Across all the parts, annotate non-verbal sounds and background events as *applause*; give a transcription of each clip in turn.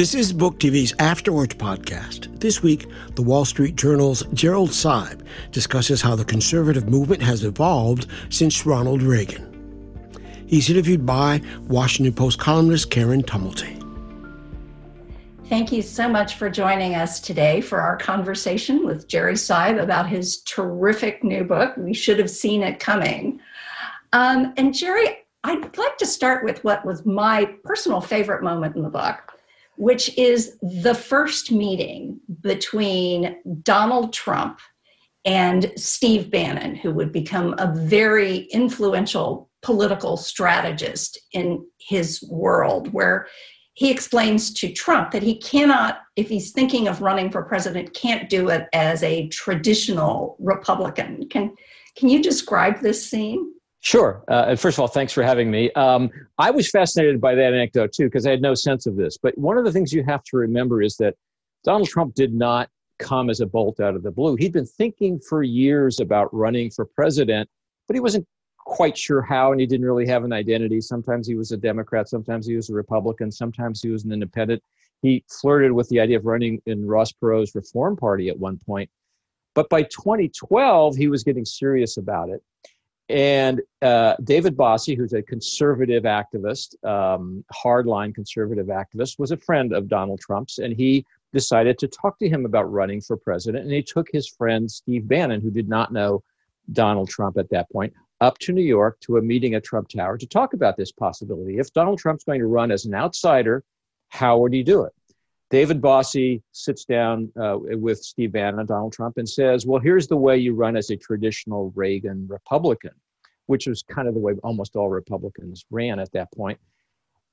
This is Book TV's After Words podcast. This week, the Wall Street Journal's Gerald Seib discusses how the conservative movement has evolved since Ronald Reagan. He's interviewed by Washington Post columnist Karen Tumulty. Thank you so much for joining us today for our conversation with Jerry Seib about his terrific new book, We Should Have Seen It Coming. Um, and Jerry, I'd like to start with what was my personal favorite moment in the book, which is the first meeting between Donald Trump and Steve Bannon, who would become a very influential political strategist in his world, where he explains to Trump that he cannot, if he's thinking of running for president, can't do it as a traditional Republican. Can can you describe this scene? Sure. Uh, first of all, thanks for having me. Um, I was fascinated by that anecdote too because I had no sense of this. But one of the things you have to remember is that Donald Trump did not come as a bolt out of the blue. He'd been thinking for years about running for president, but he wasn't quite sure how, and he didn't really have an identity. Sometimes he was a Democrat, sometimes he was a Republican, sometimes he was an independent. He flirted with the idea of running in Ross Perot's Reform Party at one point. But by 2012, he was getting serious about it. And uh, David Bossie, who's a conservative activist, um, hardline conservative activist, was a friend of Donald Trump's, and he decided to talk to him about running for president. And he took his friend Steve Bannon, who did not know Donald Trump at that point, up to New York to a meeting at Trump Tower to talk about this possibility. If Donald Trump's going to run as an outsider, how would he do it? David Bossie sits down uh, with Steve Bannon and Donald Trump and says, Well, here's the way you run as a traditional Reagan Republican, which was kind of the way almost all Republicans ran at that point.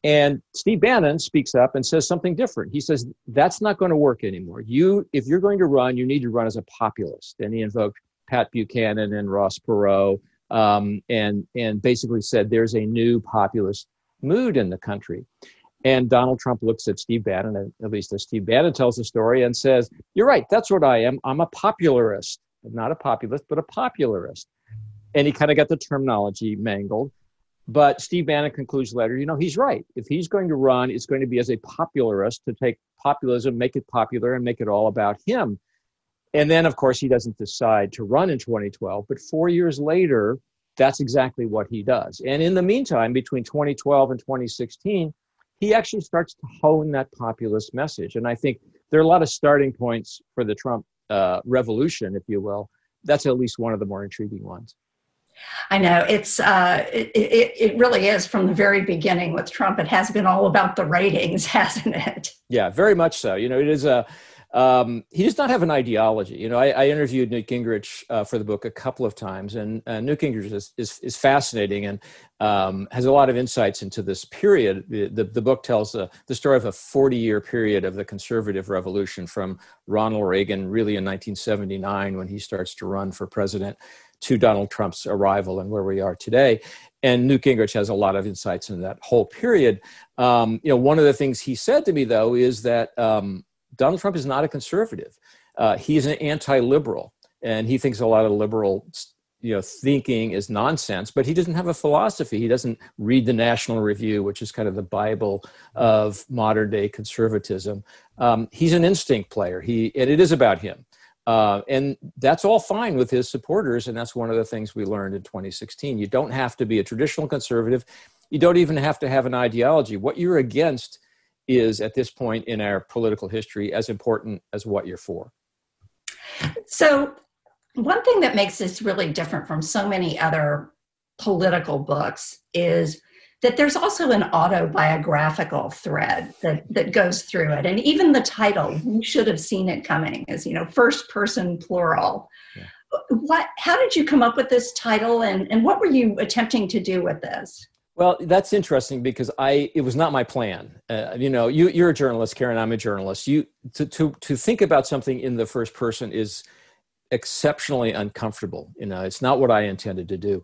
And Steve Bannon speaks up and says something different. He says, That's not going to work anymore. You, if you're going to run, you need to run as a populist. And he invoked Pat Buchanan and Ross Perot um, and and basically said there's a new populist mood in the country. And Donald Trump looks at Steve Bannon, at least as Steve Bannon tells the story, and says, "You're right. That's what I am. I'm a popularist, not a populist, but a popularist." And he kind of got the terminology mangled. But Steve Bannon concludes later, you know, he's right. If he's going to run, it's going to be as a popularist to take populism, make it popular, and make it all about him. And then, of course, he doesn't decide to run in 2012, but four years later, that's exactly what he does. And in the meantime, between 2012 and 2016, he actually starts to hone that populist message. And I think there are a lot of starting points for the Trump uh, revolution, if you will. That's at least one of the more intriguing ones. I know it's uh, it, it, it really is from the very beginning with Trump. It has been all about the ratings, *laughs* hasn't it? Yeah, very much so. You know, it is a um, he does not have an ideology. You know, I, I interviewed Newt Gingrich uh, for the book a couple of times, and uh, Newt Gingrich is, is, is fascinating and um, has a lot of insights into this period. The, the, book tells uh, the story of a 40 year period of the conservative revolution from Ronald Reagan, really in 1979, when he starts to run for president, to Donald Trump's arrival and where we are today. And Newt Gingrich has a lot of insights in that whole period. Um, you know, one of the things he said to me, though, is that um, Donald Trump is not a conservative. Uh, he's an anti-liberal, and he thinks a lot of liberal, you know, thinking is nonsense. But he doesn't have a philosophy. He doesn't read the National Review, which is kind of the Bible of modern day conservatism. Um, he's an instinct player. He and it is about him. Uh, and that's all fine with his supporters, and that's one of the things we learned in 2016. You don't have to be a traditional conservative. You don't even have to have an ideology. What you're against is at this point in our political history as important as what you're for. So, one thing that makes this really different from so many other political books is that there's also an autobiographical thread that, that goes through it. And even the title, you should have seen it coming, is, you know, first person plural. Yeah. What, how did you come up with this title and, and what were you attempting to do with this? Well, that's interesting because I it was not my plan. Uh, you know, you you're a journalist, Karen. I'm a journalist. You to to to think about something in the first person is exceptionally uncomfortable. You know, it's not what I intended to do.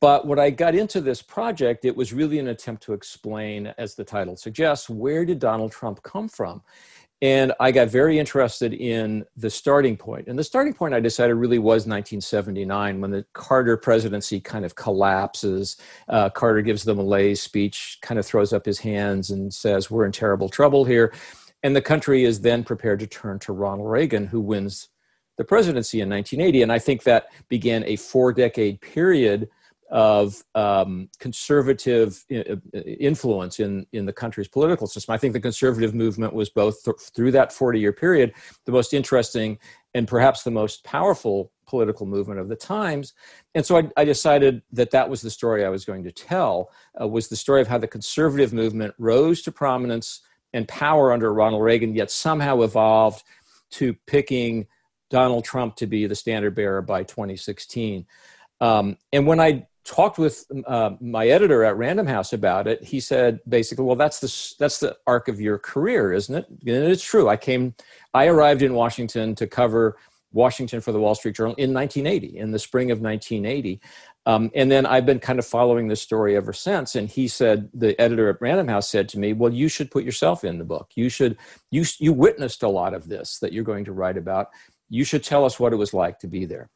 But when I got into this project, it was really an attempt to explain, as the title suggests, where did Donald Trump come from? And I got very interested in the starting point. And the starting point I decided really was 1979 when the Carter presidency kind of collapses. Uh, Carter gives the malaise speech, kind of throws up his hands and says, We're in terrible trouble here. And the country is then prepared to turn to Ronald Reagan, who wins the presidency in 1980. And I think that began a four decade period of um, conservative uh, influence in, in the country's political system. I think the conservative movement was both th- through that 40 year period the most interesting and perhaps the most powerful political movement of the times. And so I, I decided that that was the story I was going to tell, uh, was the story of how the conservative movement rose to prominence and power under Ronald Reagan, yet somehow evolved to picking Donald Trump to be the standard bearer by 2016. Um, and when I talked with uh, my editor at Random House about it, he said basically, "Well, that's the that's the arc of your career, isn't it?" And it's true. I came, I arrived in Washington to cover Washington for the Wall Street Journal in 1980, in the spring of 1980. Um, and then I've been kind of following this story ever since. And he said, the editor at Random House said to me, "Well, you should put yourself in the book. You should you you witnessed a lot of this that you're going to write about." you should tell us what it was like to be there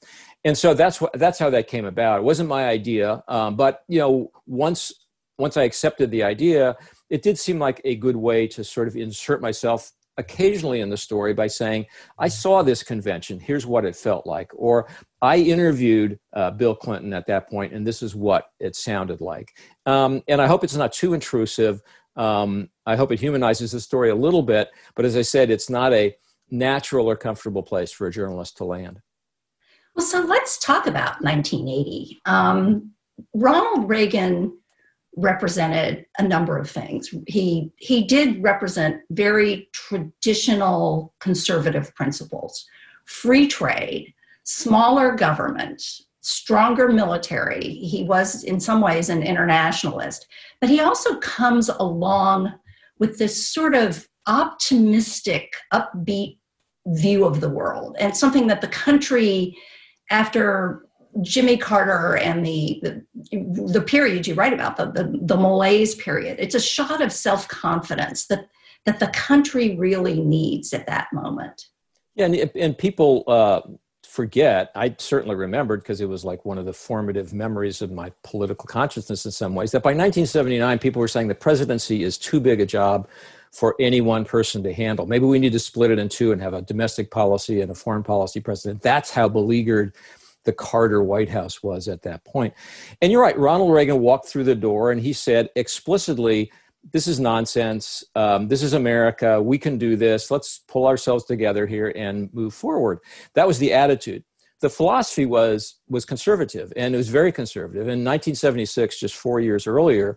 and so that's what that's how that came about. It wasn't my idea, um, but you know, once once I accepted the idea, it did seem like a good way to sort of insert myself occasionally in the story by saying, I saw this convention, here's what it felt like. Or I interviewed uh, Bill Clinton at that point, and this is what it sounded like. Um, and I hope it's not too intrusive. Um, I hope it humanizes the story a little bit. But as I said, it's not a natural or comfortable place for a journalist to land. Well, so let's talk about 1980. Um, Ronald Reagan represented a number of things. He he did represent very traditional conservative principles: free trade, smaller government, stronger military. He was in some ways an internationalist, but he also comes along with this sort of optimistic, upbeat view of the world and something that the country after Jimmy Carter and the, the, the period you write about, the, the, the malaise period, it's a shot of self confidence that, that the country really needs at that moment. Yeah, and, and people uh, forget, I certainly remembered because it was like one of the formative memories of my political consciousness in some ways, that by 1979, people were saying the presidency is too big a job for any one person to handle. Maybe we need to split it in two and have a domestic policy and a foreign policy president. That's how beleaguered the Carter White House was at that point. And you're right, Ronald Reagan walked through the door and he said explicitly, this is nonsense. Um, this is America. We can do this. Let's pull ourselves together here and move forward. That was the attitude. The philosophy was was conservative, and it was very conservative. In 1976, just four years earlier,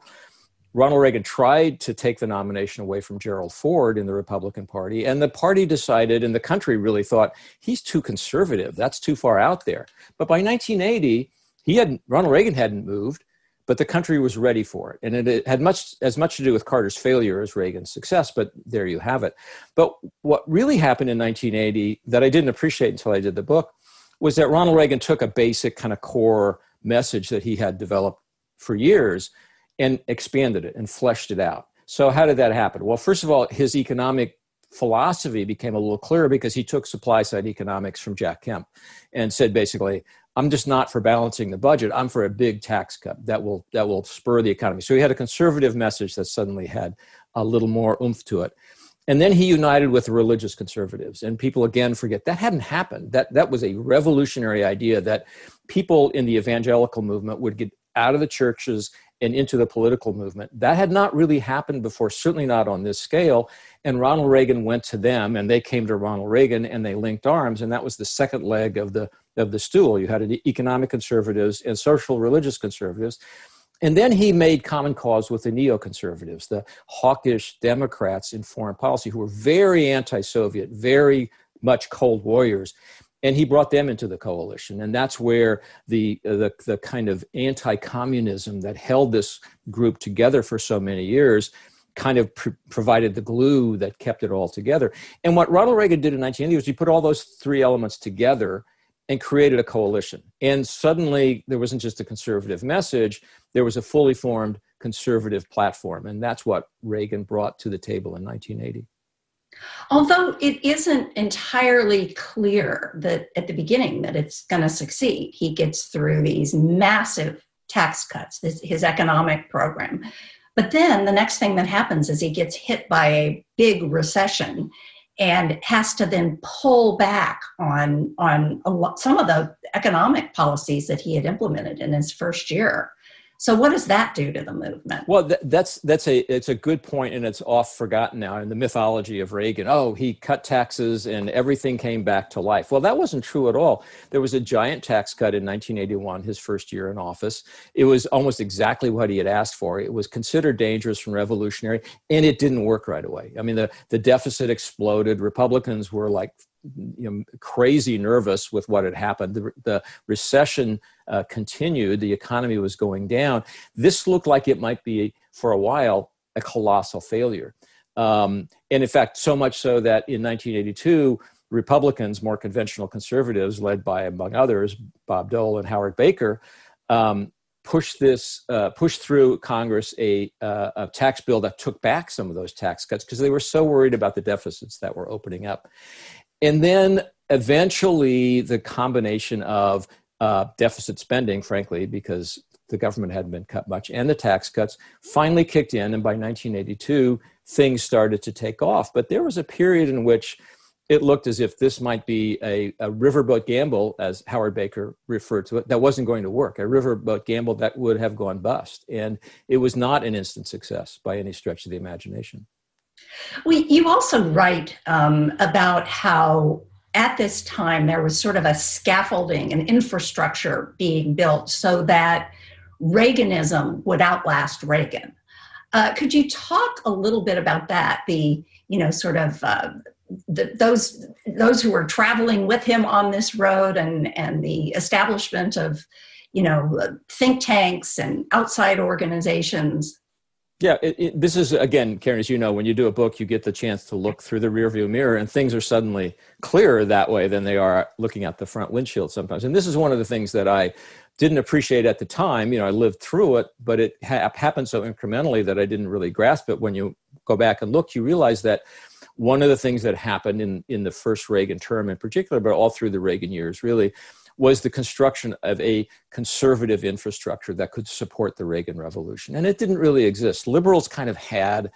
Ronald Reagan tried to take the nomination away from Gerald Ford in the Republican Party, and the party decided, and the country really thought he's too conservative. That's too far out there. But by 1980, he had Ronald Reagan hadn't moved, but the country was ready for it, and it had much as much to do with Carter's failure as Reagan's success. But there you have it. But what really happened in 1980 that I didn't appreciate until I did the book was that Ronald Reagan took a basic kind of core message that he had developed for years and expanded it and fleshed it out. So, how did that happen? Well, first of all, his economic philosophy became a little clearer because he took supply side economics from Jack Kemp and said basically, I'm just not for balancing the budget. I'm for a big tax cut that will that will spur the economy. So he had a conservative message that suddenly had a little more oomph to it. And then he united with the religious conservatives. And people again forget that hadn't happened. That that was a revolutionary idea that people in the evangelical movement would get out of the churches and into the political movement. That had not really happened before, certainly not on this scale. And Ronald Reagan went to them, and they came to Ronald Reagan, and they linked arms, and that was the second leg of the of the stool. You had economic conservatives and social religious conservatives. And then he made common cause with the neoconservatives, the hawkish Democrats in foreign policy, who were very anti Soviet, very much Cold Warriors and he brought them into the coalition. And that's where the the, the kind of anti-communism that held this group together for so many years kind of pr- provided the glue that kept it all together. And what ronald reagan did in 1980 was he put all those three elements together and created a coalition. And suddenly there wasn't just a conservative message there was a fully formed conservative platform. And that's what reagan brought to the table in 1980 Although it isn't entirely clear that at the beginning that it's going to succeed, he gets through these massive tax cuts, this, his economic program. But then the next thing that happens is he gets hit by a big recession and has to then pull back on on lot, some of the economic policies that he had implemented in his first year. So what does that do to the movement? Well, th- that's that's a it's a good point, and it's off forgotten now in the mythology of Reagan. Oh, he cut taxes and everything came back to life. Well, that wasn't true at all. There was a giant tax cut in 1981, his first year in office. It was almost exactly what he had asked for. It was considered dangerous and revolutionary, and it didn't work right away. I mean, the the deficit exploded. Republicans were like you know, crazy nervous with what had happened. The, the recession uh, continued, the economy was going down. This looked like it might be, for a while, a colossal failure. Um, and in fact, so much so that in 1982, Republicans, more conventional conservatives, led by, among others, Bob Dole and Howard Baker, um, pushed this, uh, pushed through Congress a, uh, a tax bill that took back some of those tax cuts because they were so worried about the deficits that were opening up. And then eventually, the combination of uh, deficit spending, frankly, because the government hadn't been cut much, and the tax cuts finally kicked in. And by 1982, things started to take off. But there was a period in which it looked as if this might be a, a riverboat gamble, as Howard Baker referred to it, that wasn't going to work, a riverboat gamble that would have gone bust. And it was not an instant success by any stretch of the imagination. You also write um, about how at this time there was sort of a scaffolding and infrastructure being built so that Reaganism would outlast Reagan. Uh, could you talk a little bit about that? The you know sort of uh, the, those those who were traveling with him on this road and and the establishment of you know think tanks and outside organizations yeah, it, it, this is again, Karen. As you know, when you do a book, you get the chance to look through the rearview mirror, and things are suddenly clearer that way than they are looking at the front windshield sometimes. And this is one of the things that I didn't appreciate at the time. You know, I lived through it, but it ha- happened so incrementally that I didn't really grasp it. When you go back and look, you realize that one of the things that happened in in the first Reagan term, in particular, but all through the Reagan years, really was the construction of a conservative infrastructure that could support the Reagan Revolution. And it didn't really exist. Liberals kind of had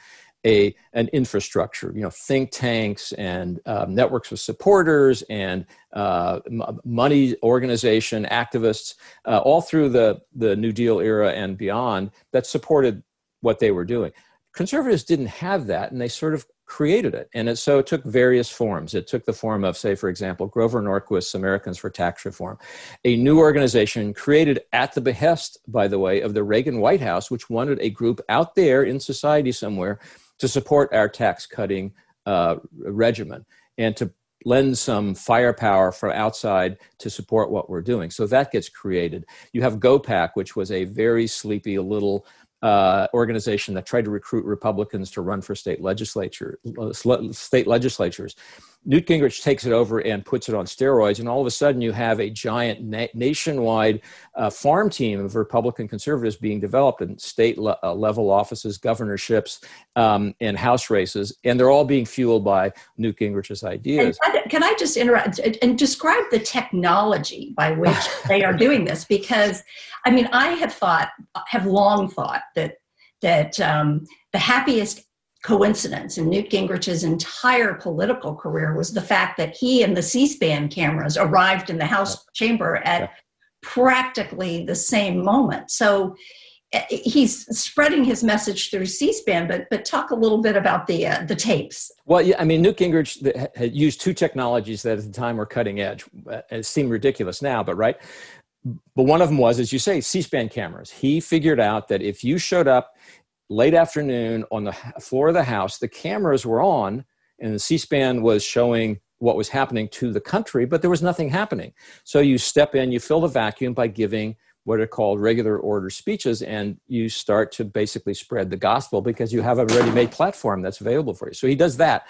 a, an infrastructure, you know, think tanks and um, networks of supporters and uh, m- money organization activists uh, all through the, the New Deal era and beyond that supported what they were doing. Conservatives didn't have that, and they sort of created it. And it, so it took various forms. It took the form of, say, for example, Grover Norquist's Americans for Tax Reform, a new organization created at the behest, by the way, of the Reagan White House, which wanted a group out there in society somewhere to support our tax cutting uh, regimen and to lend some firepower from outside to support what we're doing. So that gets created. You have GOPAC, which was a very sleepy little uh, organization that tried to recruit Republicans to run for state legislature, state legislatures. Newt Gingrich takes it over and puts it on steroids, and all of a sudden you have a giant na- nationwide uh, farm team of Republican conservatives being developed in state le- uh, level offices, governorships, um, and House races, and they're all being fueled by Newt Gingrich's ideas. can I just interrupt and describe the technology by which *laughs* they are doing this? Because, I mean, I have thought, have long thought that that um, the happiest coincidence in Newt Gingrich's entire political career was the fact that he and the C SPAN cameras arrived in the House chamber at yeah. practically the same moment. So eh, he's spreading his message through C-SPAN, but but talk a little bit about the uh, the tapes. Well, yeah, I mean, Newt Gingrich had used two technologies that at the time were cutting edge. Uh, it seemed ridiculous now, but right. But one of them was, as you say, C-SPAN cameras. He figured out that if you showed up late afternoon on the floor of the House. The cameras were on, and the C SPAN was showing what was happening to the country, but there was nothing happening. So you step in, you fill the vacuum by giving what are called regular order speeches, and you start to basically spread the gospel because you have a ready made platform that's available for you. So he does that.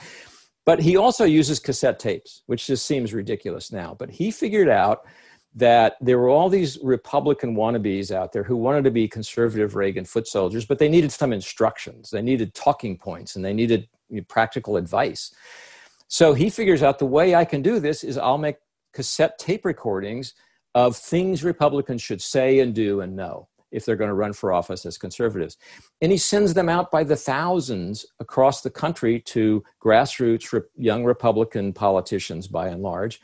But he also uses cassette tapes, which just seems ridiculous now. But he figured out that there were all these Republican wannabes out there who wanted to be conservative Reagan foot soldiers, but they needed some instructions, they needed talking points, and they needed practical advice. So he figures out the way I can do this is I'll make cassette tape recordings of things Republicans should say and do and know. If they're going to run for office as conservatives. And he sends them out by the thousands across the country to grassroots re- young Republican politicians, by and large,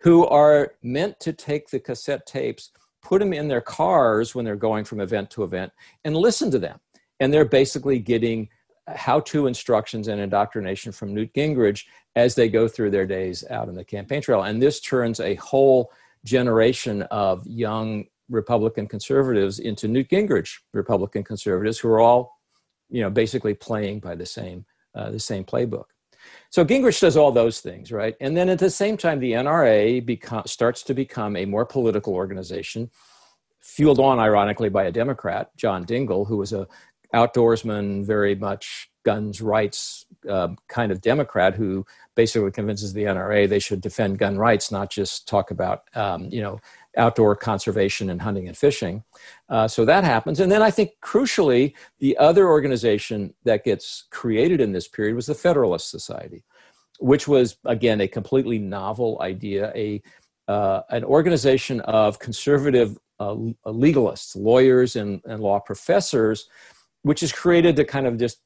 who are meant to take the cassette tapes, put them in their cars when they're going from event to event, and listen to them. And they're basically getting uh, how to instructions and indoctrination from Newt Gingrich as they go through their days out in the campaign trail. And this turns a whole generation of young Republican conservatives into Newt Gingrich Republican conservatives who are all, you know, basically playing by the same uh, the same playbook. So Gingrich does all those things, right? And then at the same time, the NRA become, starts to become a more political organization, fueled on, ironically, by a Democrat, John Dingell, who was a outdoorsman, very much guns rights uh, kind of Democrat who basically convinces the NRA they should defend gun rights, not just talk about um, you know outdoor conservation and hunting and fishing. Uh, so that happens, and then I think crucially, the other organization that gets created in this period was the Federalist Society, which was again a completely novel idea, a uh, an organization of conservative uh, legalists, lawyers, and, and law professors which is created to kind of just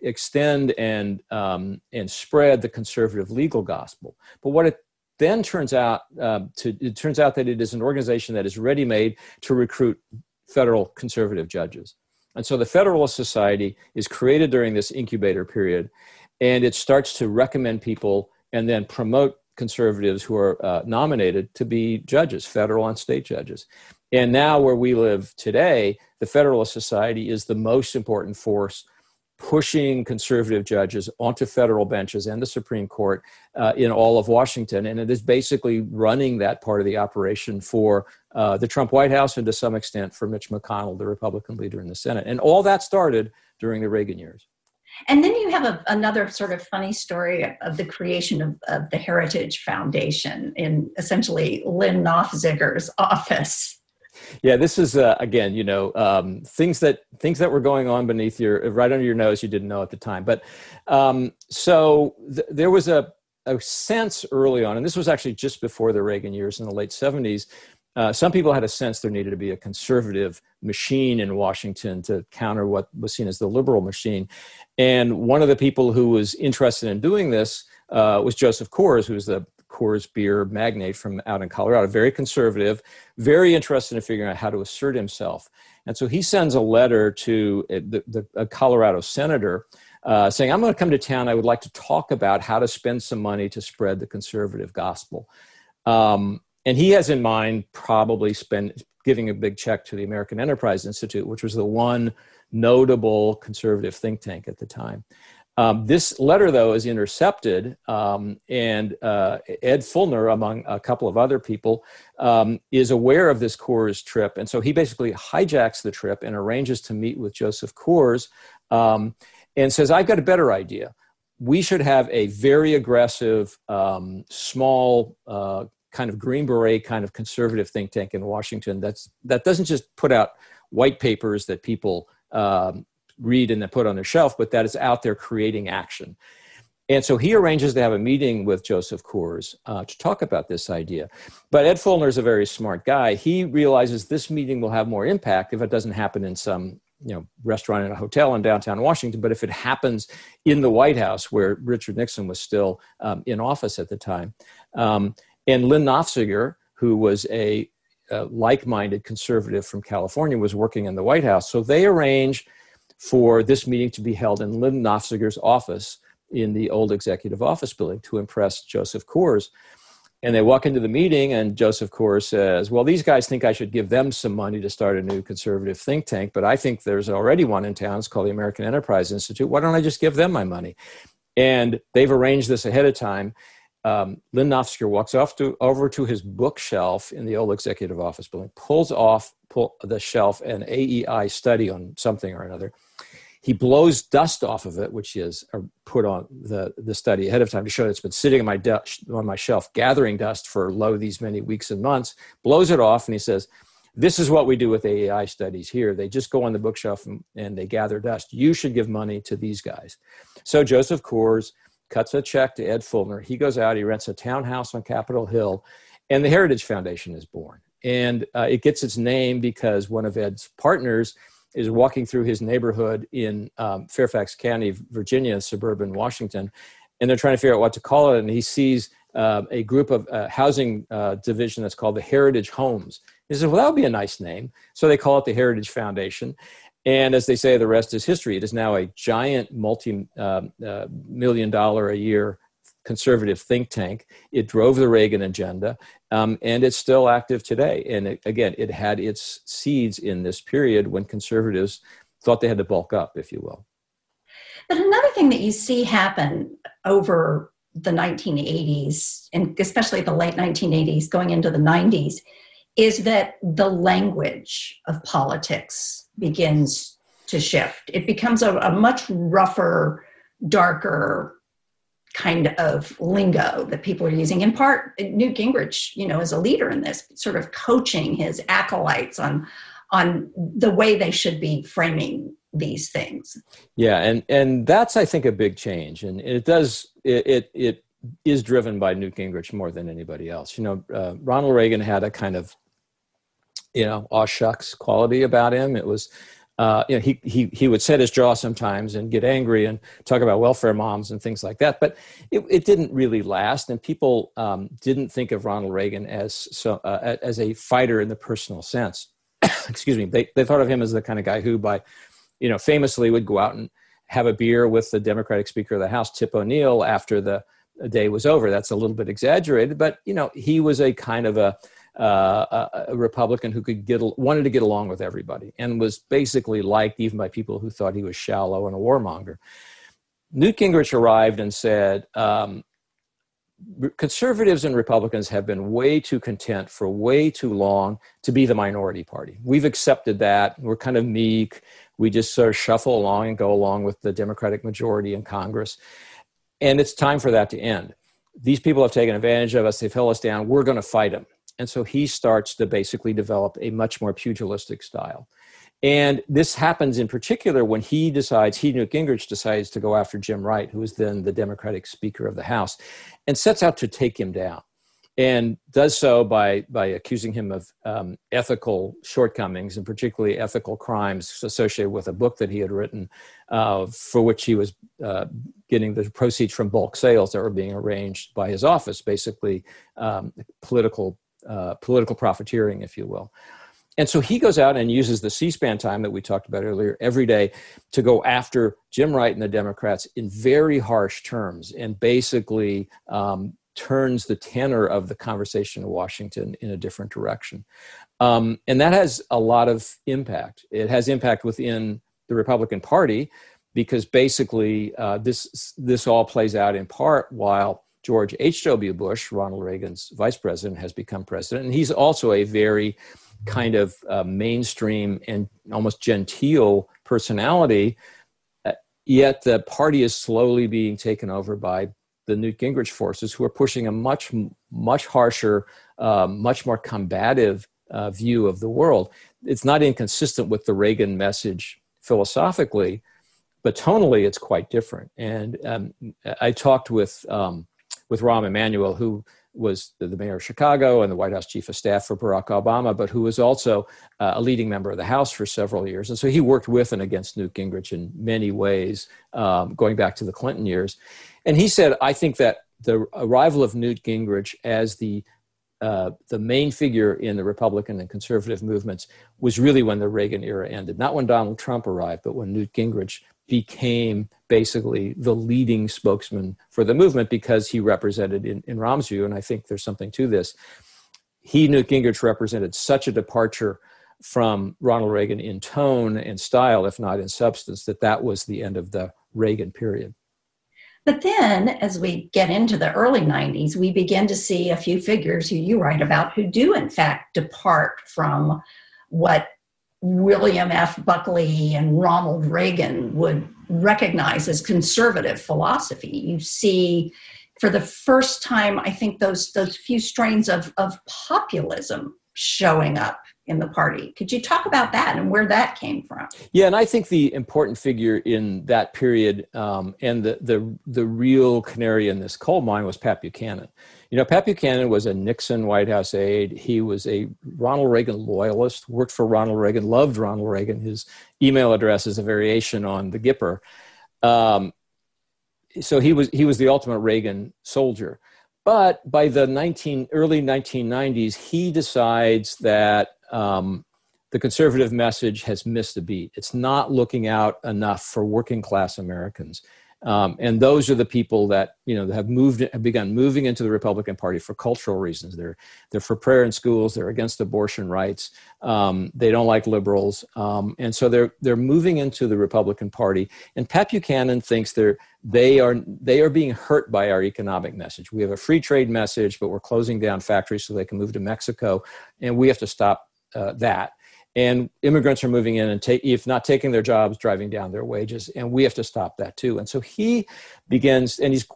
extend and um, and spread the conservative legal gospel. But what it then turns out uh, to it turns out that it is an organization that is ready made to recruit federal conservative judges. And so the Federalist Society is created during this incubator period, and it starts to recommend people and then promote conservatives who are uh, nominated to be judges, federal and state judges. And now, where we live today, the Federalist Society is the most important force pushing conservative judges onto federal benches and the Supreme Court uh, in all of Washington. And it is basically running that part of the operation for uh, the Trump White House and to some extent for Mitch McConnell, the Republican leader in the Senate. And all that started during the Reagan years. And then you have a, another sort of funny story of the creation of, of the Heritage Foundation in essentially Lynn Nofziger's office yeah this is uh, again you know um, things that things that were going on beneath your right under your nose you didn't know at the time but um, so th- there was a, a sense early on and this was actually just before the reagan years in the late 70s uh, some people had a sense there needed to be a conservative machine in Washington to counter what was seen as the liberal machine. And one of the people who was interested in doing this uh, was Joseph Coors, who was the Coors beer magnate from out in Colorado, very conservative, very interested in figuring out how to assert himself. And so he sends a letter to uh, the, the, a Colorado senator uh, saying, I'm going to come to town. I would like to talk about how to spend some money to spread the conservative gospel. Um, and he has in mind probably spend, giving a big check to the American Enterprise Institute, which was the one notable conservative think tank at the time. Um, this letter, though, is intercepted, um, and uh, Ed Feulner, among a couple of other people, um, is aware of this Coors trip. And so he basically hijacks the trip and arranges to meet with Joseph Coors um, and says, I've got a better idea. We should have a very aggressive, um, small, uh, kind of Green Beret kind of conservative think tank in Washington that's, that doesn't just put out white papers that people um, read and then put on their shelf, but that is out there creating action. And so he arranges to have a meeting with Joseph Coors uh, to talk about this idea. But Ed Feulner is a very smart guy. He realizes this meeting will have more impact if it doesn't happen in some you know restaurant in a hotel in downtown Washington, but if it happens in the White House where Richard Nixon was still um, in office at the time, um, and Lynn Nofziger, who was a, a like-minded conservative from California, was working in the White House, so they arrange for this meeting to be held in Lynn Nofziger's office in the old executive office building to impress Joseph Coors. And they walk into the meeting, and Joseph Coors says, Well, these guys think I should give them some money to start a new conservative think tank, but I think there's already one in town. It's called the American Enterprise Institute. Why don't I just give them my money? And they've arranged this ahead of time. Um, Lynn Nofziger walks off to, over to his bookshelf in the old executive office building, pulls off pull the shelf an AEI study on something or another, he blows dust off of it, which is uh, put on the, the study ahead of time to show that it's been sitting on my, de- on my shelf, gathering dust for lo these many weeks and months, blows it off, and he says, this is what we do with AEI studies here. They just go on the bookshelf and, and they gather dust. You should give money to these guys. So Joseph Coors cuts a check to Ed Feulner. He goes out, he rents a townhouse on Capitol Hill, and the Heritage Foundation is born. And uh, it gets its name because one of Ed's partners is walking through his neighborhood in um, Fairfax County, Virginia, suburban Washington, and they're trying to figure out what to call it. And he sees uh, a group of uh, housing uh, division that's called the Heritage Homes. He says, "Well, that would be a nice name." So they call it the Heritage Foundation. And as they say, the rest is history. It is now a giant multi um, uh, million dollar a year conservative think tank. It drove the Reagan agenda, um, and it's still active today. And it, again, it had its seeds in this period when conservatives thought they had to bulk up, if you will. But another thing that you see happen over the 1980s, and especially the late 1980s going into the 90s, is that the language of politics begins to shift. It becomes a, a much rougher, darker kind of lingo that people are using. In part, Newt Gingrich, you know, is a leader in this, sort of coaching his acolytes on on the way they should be framing these things. Yeah, and and that's I think a big change, and it does it it, it is driven by Newt Gingrich more than anybody else. You know, uh, Ronald Reagan had a kind of you know aw shucks quality about him. It was uh, you know, he, he, he would set his jaw sometimes and get angry and talk about welfare moms and things like that. But it, it didn't really last, and people um, didn't think of Ronald Reagan as so uh, as a fighter in the personal sense. *coughs* Excuse me. They they thought of him as the kind of guy who, by you know, famously would go out and have a beer with the Democratic Speaker of the House, Tip O'Neill, after the day was over. That's a little bit exaggerated, but you know, he was a kind of a uh, a, Republican who could get wanted to get along with everybody and was basically liked even by people who thought he was shallow and a warmonger. Newt Gingrich arrived and said, um, conservatives and Republicans have been way too content for way too long to be the minority party. We've accepted that. We're kind of meek. We just sort of shuffle along and go along with the Democratic majority in Congress. And it's time for that to end. These people have taken advantage of us. They've held us down. We're going to fight them. And so he starts to basically develop a much more pugilistic style. And this happens in particular when he decides, he, Newt Gingrich, decides to go after Jim Wright, who is then the Democratic Speaker of the House, and sets out to take him down. And does so by, by accusing him of um, ethical shortcomings and particularly ethical crimes associated with a book that he had written uh, for which he was uh, getting the proceeds from bulk sales that were being arranged by his office, basically um, political uh, political profiteering, if you will. And so he goes out and uses the C SPAN time that we talked about earlier every day to go after Jim Wright and the Democrats in very harsh terms and basically um, turns the tenor of the conversation in Washington in a different direction. Um, and that has a lot of impact. It has impact within the Republican Party because basically uh, this, this all plays out in part while George H.W. Bush, Ronald Reagan's vice president, has become president. And he's also a very kind of uh, mainstream and almost genteel personality. Uh, yet the party is slowly being taken over by the Newt Gingrich forces, who are pushing a much, much harsher, uh, much more combative uh, view of the world. It's not inconsistent with the Reagan message philosophically, but tonally it's quite different. And um, I talked with um, with Rahm Emanuel, who was the, mayor of Chicago and the White House chief of staff for Barack Obama, but who was also uh, a leading member of the House for several years. And so he worked with and against Newt Gingrich in many ways, um, going back to the Clinton years. And he said, I think that the arrival of Newt Gingrich as the uh, the main figure in the Republican and conservative movements was really when the Reagan era ended. Not when Donald Trump arrived, but when Newt Gingrich became basically the leading spokesman for the movement because he represented, in, in Rahm's view, and I think there's something to this, he, Newt Gingrich, represented such a departure from Ronald Reagan in tone and style, if not in substance, that that was the end of the Reagan period. But then, as we get into the early 90s, we begin to see a few figures who you write about who do, in fact, depart from what William F. Buckley and Ronald Reagan would recognize as conservative philosophy. You see, for the first time, I think those those few strains of of populism showing up in the party. Could you talk about that and where that came from? Yeah, and I think the important figure in that period um, and the, the the real canary in this coal mine was Pat Buchanan. You know, Pat Buchanan was a Nixon White House aide. He was a Ronald Reagan loyalist, worked for Ronald Reagan, loved Ronald Reagan. His email address is a variation on the Gipper. Um, so he was he was the ultimate Reagan soldier. But by the 19, early 1990s, he decides that um, the conservative message has missed a beat. It's not looking out enough for working class Americans. Um, and those are the people that you know have moved have begun moving into the Republican Party for cultural reasons. They're they're for prayer in schools. They're against abortion rights. Um, they don't like liberals, um, and so they're they're moving into the Republican Party. And Pat Buchanan thinks they're they are they are being hurt by our economic message. We have a free trade message, but we're closing down factories so they can move to Mexico, and we have to stop uh, that. And immigrants are moving in and take, if not taking their jobs driving down their wages and we have to stop that too. And so he begins and he's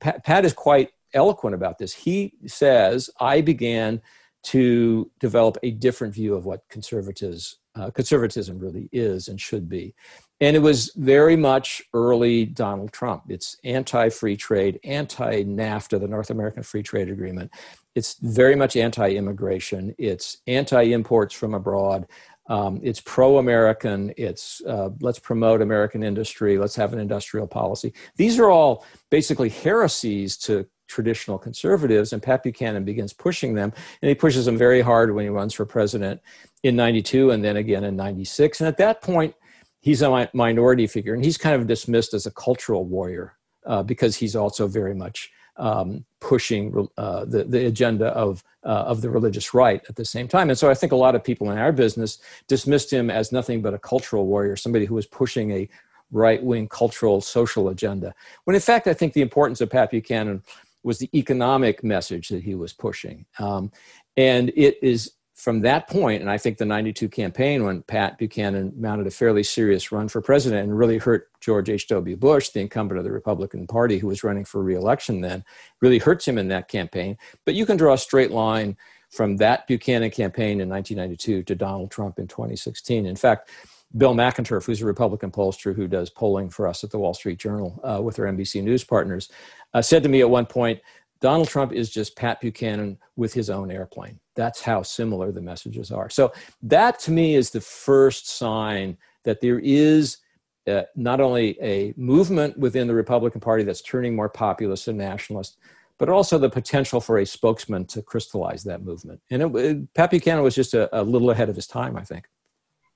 pat, pat is quite eloquent about this. He says i began to develop a different view of what conservatives uh, conservatism really is and should be. And it was very much early donald trump. It's anti-free trade anti-nafta the north american free trade agreement it's very much anti-immigration. It's anti-imports from abroad. Um, it's pro-American. It's uh, let's promote American industry. Let's have an industrial policy. These are all basically heresies to traditional conservatives, and Pat Buchanan begins pushing them, and he pushes them very hard when he runs for president in '92 and then again in '96. And at that point, he's a minority figure, and he's kind of dismissed as a cultural warrior uh, because he's also very much um, pushing uh, the, the agenda of, uh, of the religious right at the same time. And so I think a lot of people in our business dismissed him as nothing but a cultural warrior, somebody who was pushing a right wing cultural social agenda. When in fact, I think the importance of Pat Buchanan was the economic message that he was pushing. Um, and it is from that point, and I think the 92 campaign, when Pat Buchanan mounted a fairly serious run for president and really hurt George H.W. Bush, the incumbent of the Republican Party who was running for reelection then, really hurts him in that campaign. But you can draw a straight line from that Buchanan campaign in 1992 to Donald Trump in 2016. In fact, Bill McInturff, who's a Republican pollster who does polling for us at the Wall Street Journal uh, with our NBC News partners, uh, said to me at one point, Donald Trump is just Pat Buchanan with his own airplane. That's how similar the messages are. So, that to me is the first sign that there is uh, not only a movement within the Republican Party that's turning more populist and nationalist, but also the potential for a spokesman to crystallize that movement. And it, it, Pat Buchanan was just a, a little ahead of his time, I think.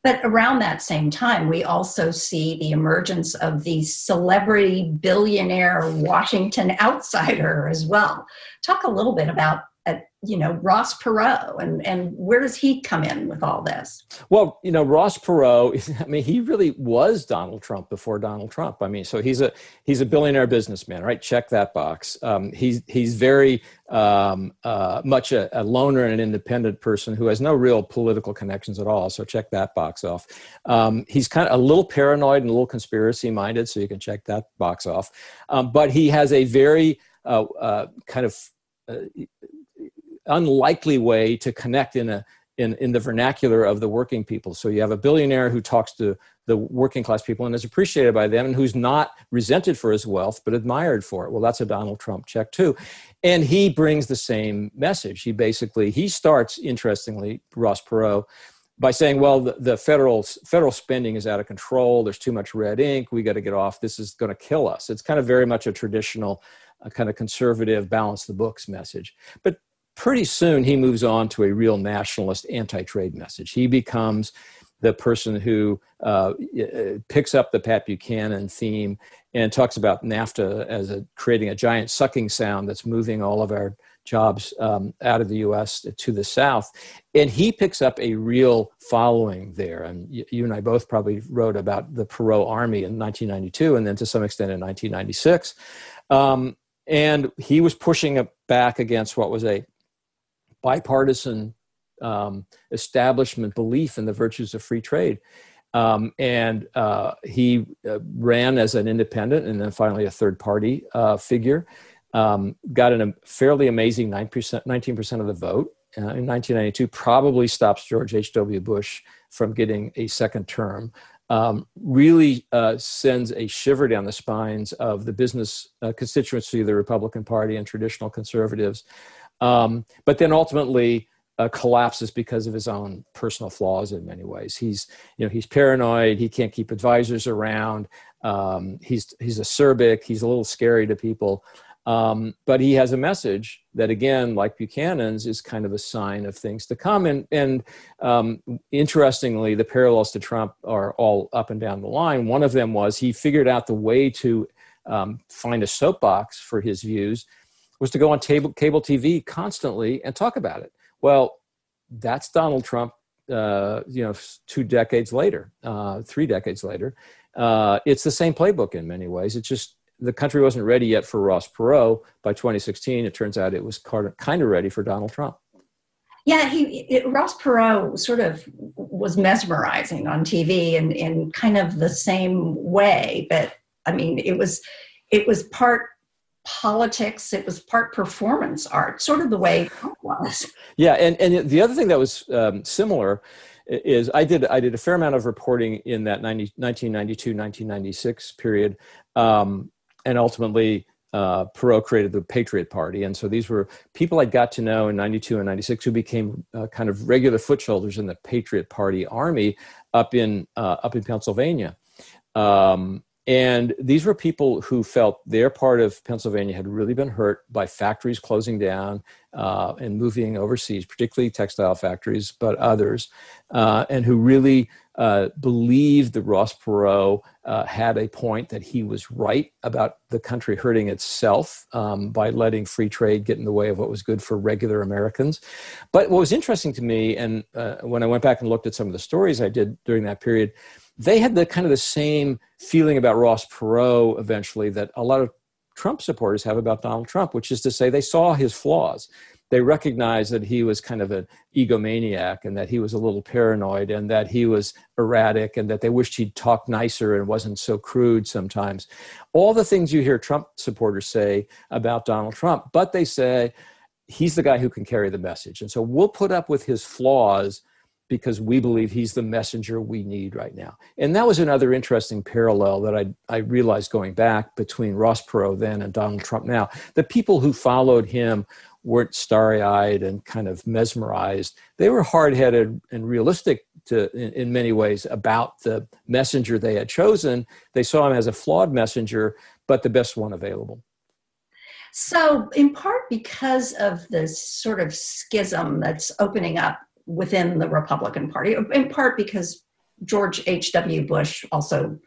But around that same time, we also see the emergence of the celebrity billionaire Washington outsider as well. Talk a little bit about you know Ross Perot and and where does he come in with all this? Well, you know Ross Perot. *laughs* I mean, he really was Donald Trump before Donald Trump. I mean, so he's a he's a billionaire businessman, right? Check that box. Um, he's he's very um, uh, much a, a, loner and an independent person who has no real political connections at all. So check that box off. Um, he's kind of a little paranoid and a little conspiracy minded, so you can check that box off. Um, but he has a very uh, uh, kind of uh, unlikely way to connect in a in, in the vernacular of the working people. So you have a billionaire who talks to the working class people and is appreciated by them and who's not resented for his wealth but admired for it. Well, that's a Donald Trump check too. And he brings the same message. He basically he starts interestingly Ross Perot by saying, well, the, the federal federal spending is out of control. There's too much red ink. We got to get off. This is going to kill us. It's kind of very much a traditional, a kind of conservative, balance the books message. But pretty soon he moves on to a real nationalist anti-trade message. He becomes the person who uh, picks up the Pat Buchanan theme and talks about NAFTA as a, creating a giant sucking sound that's moving all of our jobs um, out of the U.S. to the South. And he picks up a real following there. And you, you and I both probably wrote about the Perot Army in 1992 and then to some extent in 1996. Um, and he was pushing back against what was a bipartisan um, establishment belief in the virtues of free trade. Um, and uh, he uh, ran as an independent and then finally a third party uh, figure. Um, got a fairly amazing 9%, 19% of the vote uh, in 1992 probably stops George H.W. Bush from getting a second term. Um, really uh, sends a shiver down the spines of the business uh, constituency of the Republican Party and traditional conservatives. Um, but then ultimately, uh, collapses because of his own personal flaws in many ways. He's, you know, he's paranoid. He can't keep advisors around. Um, he's he's acerbic. He's a little scary to people. Um, but he has a message that, again, like Buchanan's, is kind of a sign of things to come. And, and um, interestingly, the parallels to Trump are all up and down the line. One of them was he figured out the way to um, find a soapbox for his views was to go on cable, cable TV constantly and talk about it. Well, that's Donald Trump, uh, you know, two decades later, uh, three decades later. Uh, it's the same playbook in many ways. It's just the country wasn't ready yet for Ross Perot. By 2016, it turns out it was kind of ready for Donald Trump. Yeah, he it, Ross Perot sort of was mesmerizing on TV in in kind of the same way, but I mean, it was it was part politics it was part performance art sort of the way it was *laughs* yeah and and the other thing that was um, similar is i did i did a fair amount of reporting in that 90, 1992 1996 period um, and ultimately uh, Perot created the Patriot Party. And so these were people I got to know in 92 and 96 who became uh, kind of regular foot soldiers in the Patriot Party army up in, uh, up in Pennsylvania. Um, and these were people who felt their part of Pennsylvania had really been hurt by factories closing down uh, and moving overseas, particularly textile factories, but others, uh, and who really uh, believed that Ross Perot uh, had a point that he was right about the country hurting itself um, by letting free trade get in the way of what was good for regular Americans. But what was interesting to me, and uh, when I went back and looked at some of the stories I did during that period, they had the kind of the same feeling about Ross Perot eventually that a lot of Trump supporters have about Donald Trump, which is to say they saw his flaws. They recognized that he was kind of an egomaniac and that he was a little paranoid and that he was erratic and that they wished he'd talk nicer and wasn't so crude sometimes. All the things you hear Trump supporters say about Donald Trump, but they say he's the guy who can carry the message. And so we'll put up with his flaws because we believe he's the messenger we need right now. And that was another interesting parallel that I, I realized going back between Ross Perot then and Donald Trump now. The people who followed him weren't starry eyed and kind of mesmerized. They were hard headed and realistic to, in, in many ways about the messenger they had chosen. They saw him as a flawed messenger, but the best one available. So, in part because of this sort of schism that's opening up within the Republican Party, in part because George H.W. Bush also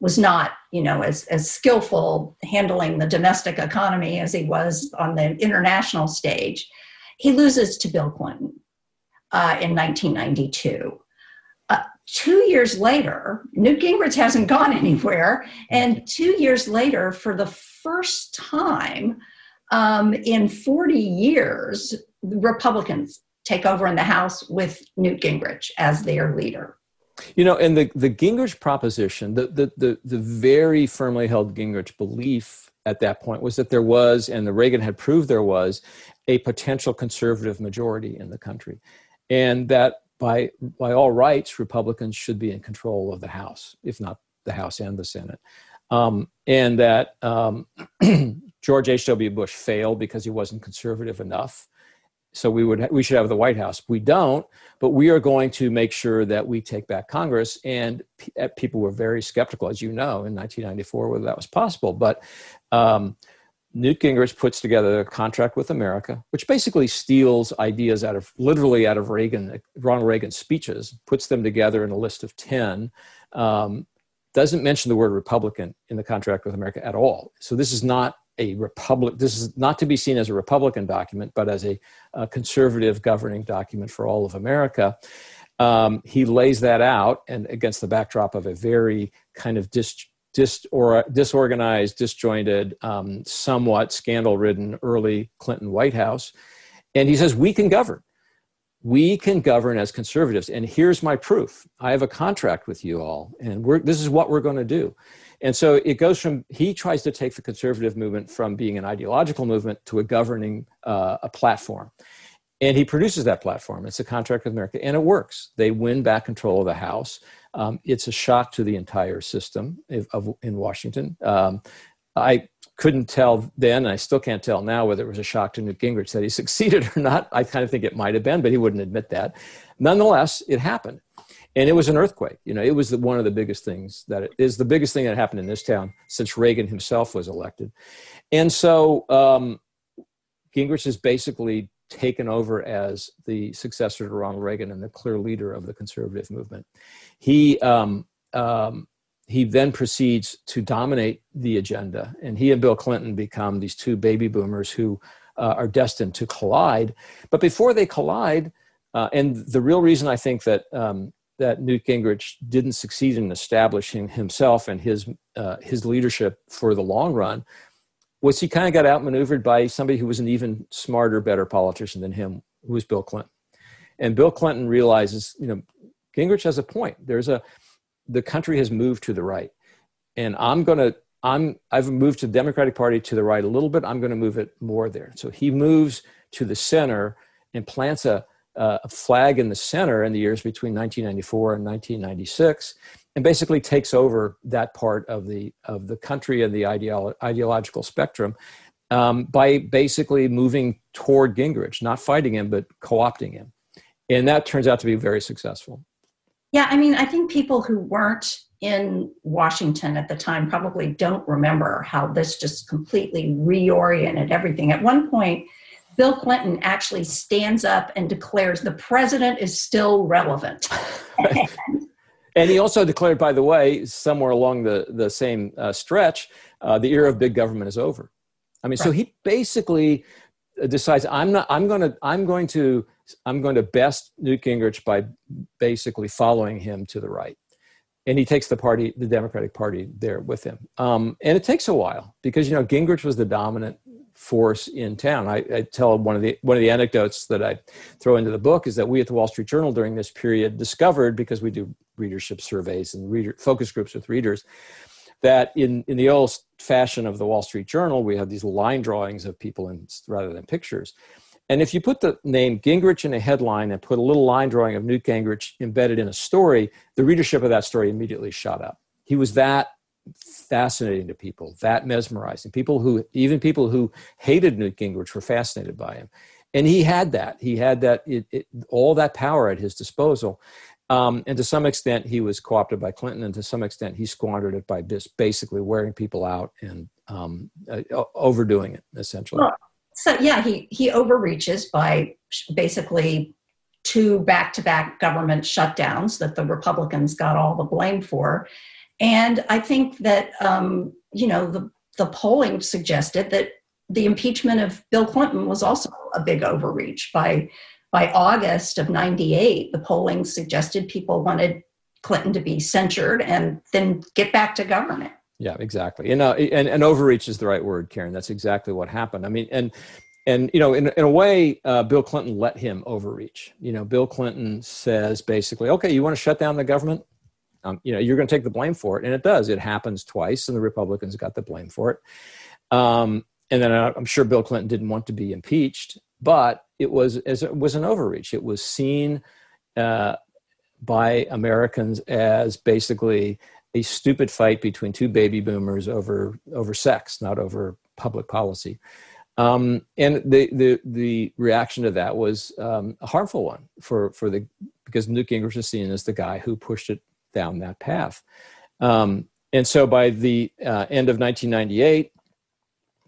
was not, you know, as, as skillful handling the domestic economy as he was on the international stage. He loses to Bill Clinton uh, in 1992. Uh, two years later, Newt Gingrich hasn't gone *laughs* anywhere. And two years later, for the first time um, in 40 years, Republicans take over in the House with Newt Gingrich as their leader. You know, and the, the Gingrich proposition, the, the, the, the very firmly held Gingrich belief at that point was that there was, and the Reagan had proved there was, a potential conservative majority in the country. And that by, by all rights, Republicans should be in control of the House, if not the House and the Senate. Um, and that um, *clears throat* George H.W. Bush failed because he wasn't conservative enough so we would we should have the White House. We don't, but we are going to make sure that we take back Congress. And p- uh, people were very skeptical, as you know, in 1994 whether that was possible. But um, Newt Gingrich puts together a contract with America, which basically steals ideas out of literally out of Reagan, Ronald Reagan's speeches, puts them together in a list of ten. Um, doesn't mention the word Republican in the contract with America at all. So this is not a republic. This is not to be seen as a Republican document, but as a, a conservative governing document for all of America. Um, he lays that out, and against the backdrop of a very kind of dis, dis or disorganized, disjointed, um, somewhat scandal-ridden early Clinton White House, and he says we can govern. We can govern as conservatives, and here's my proof. I have a contract with you all, and this is what we're going to do. And so it goes from, he tries to take the conservative movement from being an ideological movement to a governing uh, a platform. And he produces that platform. It's a contract with America, and it works. They win back control of the House. Um, it's a shock to the entire system of, of in Washington. Um, I couldn't tell then, and I still can't tell now whether it was a shock to Newt Gingrich that he *laughs* succeeded or not. I kind of think it might have been, but he wouldn't admit that. Nonetheless, it happened. And it was an earthquake. You know, it was the, one of the biggest things that it is the biggest thing that happened in this town since Reagan himself was elected. And so um, Gingrich has basically taken over as the successor to Ronald Reagan and the clear leader of the conservative movement. He um, um, he then proceeds to dominate the agenda, and he and Bill Clinton become these two baby boomers who uh, are destined to collide. But before they collide, uh, and the real reason I think that um, that Newt Gingrich didn't succeed in establishing himself and his uh, his leadership for the long run was he kind of got outmaneuvered by somebody who was an even smarter, better politician than him, who was Bill Clinton. And Bill Clinton realizes, you know, Gingrich has a point. There's a the country has moved to the right, and I'm to I'm I've moved the Democratic Party to the right a little bit. I'm going to move it more there. So he moves to the center and plants a, a flag in the center in the years between 1994 and 1996, and basically takes over that part of the of the country and the ideolo- ideological spectrum um, by basically moving toward Gingrich, not fighting him but co-opting him, and that turns out to be very successful. Yeah, I mean, I think people who weren't in Washington at the time probably don't remember how this just completely reoriented everything. At one point, Bill Clinton actually stands up and declares the president is still relevant. *laughs* and he also declared, by the way, somewhere along the, the same uh, stretch, uh, the era of big government is over. I mean, right. so he basically decides I'm not. I'm going to. I'm going to. I'm going to best Newt Gingrich by basically following him to the right and he takes the party, the Democratic Party, there with him. Um, and it takes a while because you know Gingrich was the dominant force in town. I, I, tell one of the one of the anecdotes that I throw into the book is that we at the Wall Street Journal during this period discovered because we do readership surveys and reader focus groups with readers that in in the old fashion of the Wall Street Journal we have these line drawings of people in rather than pictures. And if you put the name Gingrich in a headline and put a little line drawing of Newt Gingrich embedded in a story, the readership of that story immediately shot up. He was that fascinating to people, that mesmerizing. People who, even people who hated Newt Gingrich, were fascinated by him. And he had that. He had that, it, it, all that power at his disposal. Um, and to some extent, he was co opted by Clinton, and to some extent, he squandered it by just basically wearing people out and um, uh, overdoing it, essentially. Well, so yeah, he he overreaches by basically two back-to-back government shutdowns that the Republicans got all the blame for, and I think that um, you know the the polling suggested that the impeachment of Bill Clinton was also a big overreach. By by August of '98, the polling suggested people wanted Clinton to be censured and then get back to government. Yeah, exactly. And, uh, and and overreach is the right word, Karen. That's exactly what happened. I mean, and and you know, in in a way, uh, Bill Clinton let him overreach. You know, Bill Clinton says basically, okay, you want to shut down the government? Um, you know, you're going to take the blame for it, and it does. It happens twice, and the Republicans got the blame for it. Um, and then uh, I'm sure Bill Clinton didn't want to be impeached, but it was as it was an overreach. It was seen uh, by Americans as basically a stupid fight between two baby boomers over over sex, not over public policy. Um, and the, the the reaction to that was um, a harmful one for for the because Newt Gingrich is seen as the guy who pushed it down that path. Um, and so by the uh, end of 1998,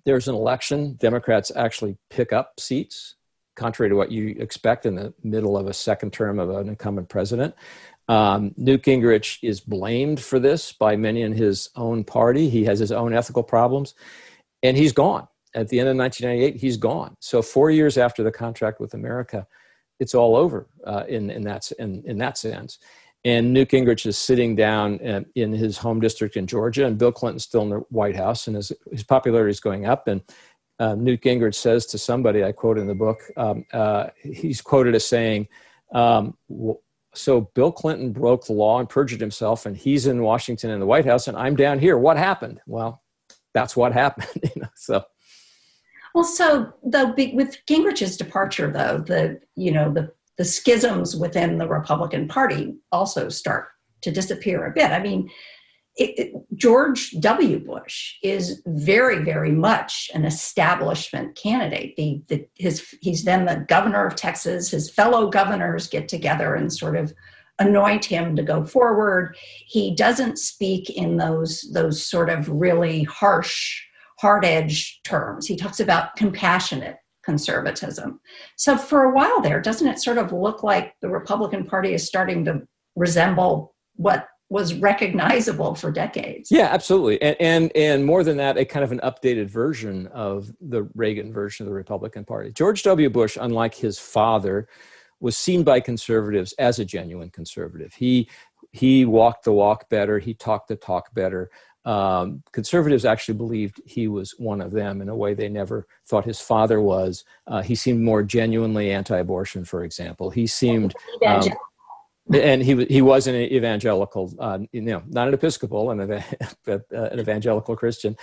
there's an election. Democrats actually pick up seats, contrary to what you expect in the middle of a second term of an incumbent president. Um, Newt Gingrich is blamed for this by many in his own party. He has his own ethical problems, and he's gone. At the end of 1998, he's gone. So four years after the contract with America, it's all over uh, in in that in, in that sense. And Newt Gingrich is sitting down in, in his home district in Georgia, and Bill Clinton's still in the White House, and his his popularity is going up. And uh, Newt Gingrich says to somebody, I quote in the book, um, uh, he's quoted as saying. Um, so Bill Clinton broke the law and perjured himself, and he's in Washington in the White House, and I'm down here. What happened? Well, that's what *laughs* happened. you know, so. Well, so the with Gingrich's departure, though, the you know the the schisms within the Republican Party also start to disappear a bit. I mean, it, it, George W. Bush is very, very much an establishment candidate. The, the, his, he's then the governor of Texas. His fellow governors get together and sort of anoint him to go forward. He doesn't speak in those, those sort of really harsh, hard edged terms. He talks about compassionate conservatism. So for a while there, doesn't it sort of look like the Republican Party is starting to resemble what was recognizable for decades. Yeah, absolutely. And, and and more than that, a kind of an updated version of the Reagan version of the Republican Party. George W. Bush, unlike his father, was seen by conservatives as a genuine conservative. He he walked the walk better, he talked the talk better. Um, conservatives actually believed he was one of them in a way they never thought his father was. Uh, he seemed more genuinely anti-abortion, for example. He seemed um, and he he was an evangelical, uh, you know, not an Episcopal, an, *laughs* an evangelical Christian.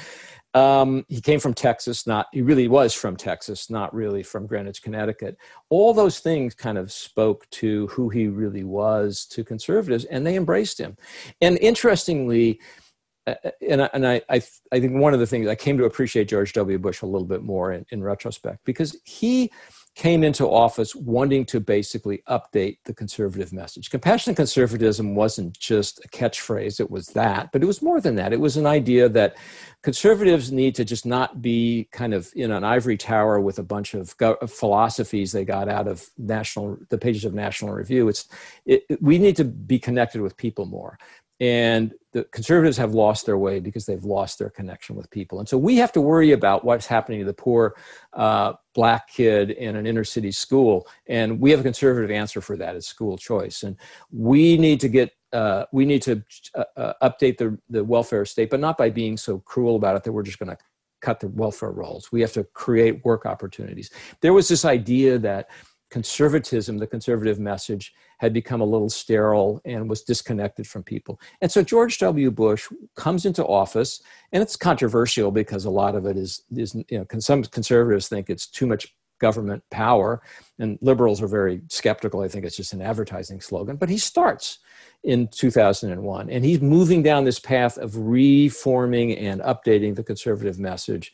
Um, he came from Texas, not he really was from Texas, not really from Greenwich, Connecticut. All those things kind of spoke to who he really was to conservatives, and they embraced him. And interestingly, uh, Uh, uh, and I, and I, I, I think one of the things I came to appreciate George W. Bush a little bit more in, in retrospect because he came into office wanting to basically update the conservative message. Compassionate conservatism wasn't just a catchphrase, it was that, but it was more than that. It was an idea that conservatives need to just not be kind of in an ivory tower with a bunch of go- philosophies they got out of national the pages of National Review. It's it, we need to be connected with people more. And the conservatives have lost their way because they've lost their connection with people. And so we have to worry about what's happening to the poor uh, black kid in an inner city school. And we have a conservative answer for that as school choice. And we need to get uh, we need to uh, uh update the, the welfare state, but not by being so cruel about it that we're just going to cut the welfare rolls. We have to create work opportunities. There was this idea that conservatism, the conservative message, had become a little sterile and was disconnected from people. And so George W. Bush comes into office, and it's controversial because a lot of it is, is you know, some conservatives think it's too much government power, and liberals are very skeptical. I think it's just an advertising slogan. But he starts in 2001, and he's moving down this path of reforming and updating the conservative message.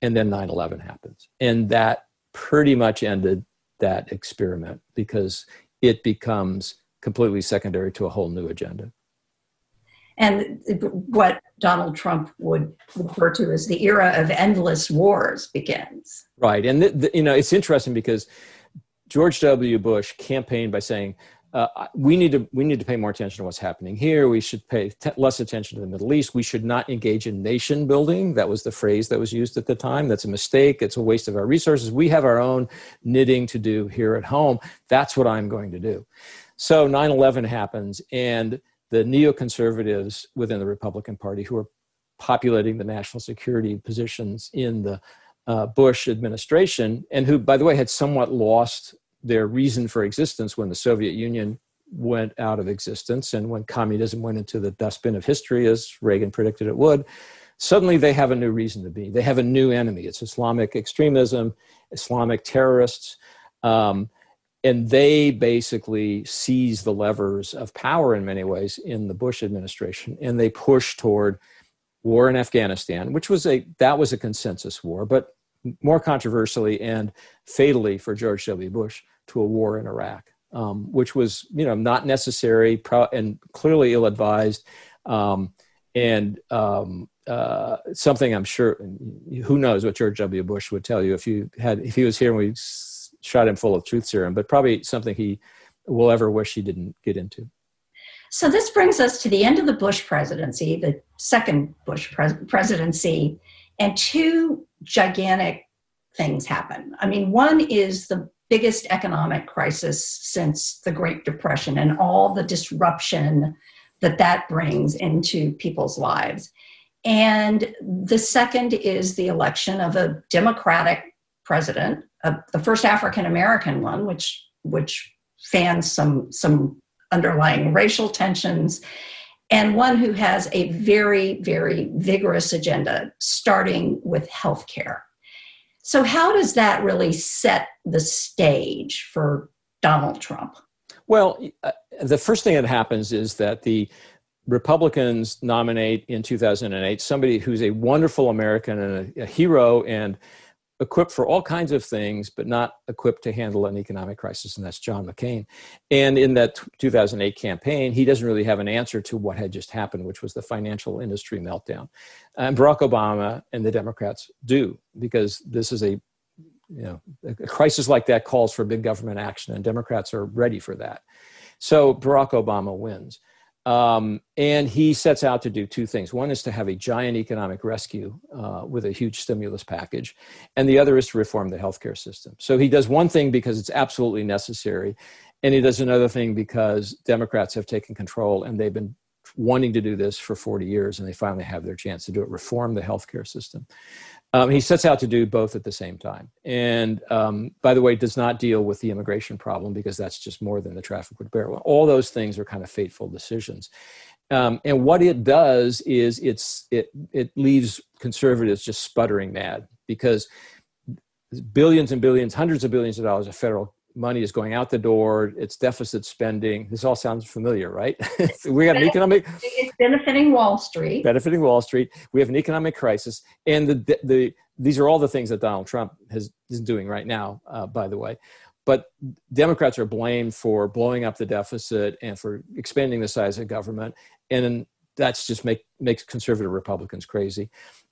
And then 9 11 happens. And that pretty much ended that experiment because it becomes completely secondary to a whole new agenda. And what Donald Trump would refer to as the era of endless wars begins. Right. And, the, the, you know, it's interesting because George W. Bush campaigned by saying, uh, we need to we need to pay more attention to what's happening here. We should pay t- less attention to the Middle East. We should not engage in nation building. That was the phrase that was used at the time. That's a mistake. It's a waste of our resources. We have our own knitting to do here at home. That's what I'm going to do. So 9/11 happens, and the neoconservatives within the Republican Party, who are populating the national security positions in the uh, Bush administration, and who, by the way, had somewhat lost their reason for existence when the Soviet Union went out of existence and when communism went into the dustbin of history, as Reagan predicted it would, suddenly they have a new reason to be. They have a new enemy. It's Islamic extremism, Islamic terrorists. Um, and they basically seize the levers of power in many ways in the Bush administration, and they push toward war in Afghanistan, which was a that was a consensus war, but more controversially and fatally for George W. Bush to a war in Iraq, um, which was you know not necessary pro- and clearly ill-advised, um, and um, uh, something I'm sure who knows what George W. Bush would tell you if you had if he was here and we shot him full of truth serum, but probably something he will ever wish he didn't get into. So this brings us to the end of the Bush presidency, the second Bush pres- presidency, and two gigantic things happen. I mean, one is the biggest economic crisis since the Great Depression and all the disruption that that brings into people's lives. And the second is the election of a Democratic president, uh, the first African American one, which which fans some some underlying racial tensions and one who has a very, very vigorous agenda, starting with healthcare. So, how does that really set the stage for Donald Trump? Well, uh, the first thing that happens is that the Republicans nominate in 2008 somebody who's a wonderful American and a, a, hero and equipped for all kinds of things, but not equipped to handle an economic crisis, and that's John McCain. And in that 2008 campaign, he doesn't really have an answer to what had just happened, which was the financial industry meltdown. And Barack Obama and the Democrats do, because this is a you know, a crisis like that calls for big government action, and Democrats are ready for that. So Barack Obama wins. Um, and he sets out to do two things. One is to have a giant economic rescue uh, with a huge stimulus package, and the other is to reform the healthcare system. So he does one thing because it's absolutely necessary, and he does another thing because Democrats have taken control and they've been wanting to do this for 40 years, and they finally have their chance to do it reform the healthcare system. Um, he sets out to do both at the same time. And um, by the way, does not deal with the immigration problem because that's just more than the traffic would bear. All those things are kind of fateful decisions. Um, and what it does is it's, it, it leaves conservatives just sputtering mad because billions and billions, hundreds of billions of dollars of federal money is going out the door. It's deficit spending. This all sounds familiar, right? *laughs* we got an economic. It's benefiting Wall Street. Benefiting Wall Street. We have an economic crisis, and the the these are all the things that Donald Trump has is doing right now. Uh, by the way, but Democrats are blamed for blowing up the deficit and for expanding the size of government, and that's just make makes conservative Republicans crazy.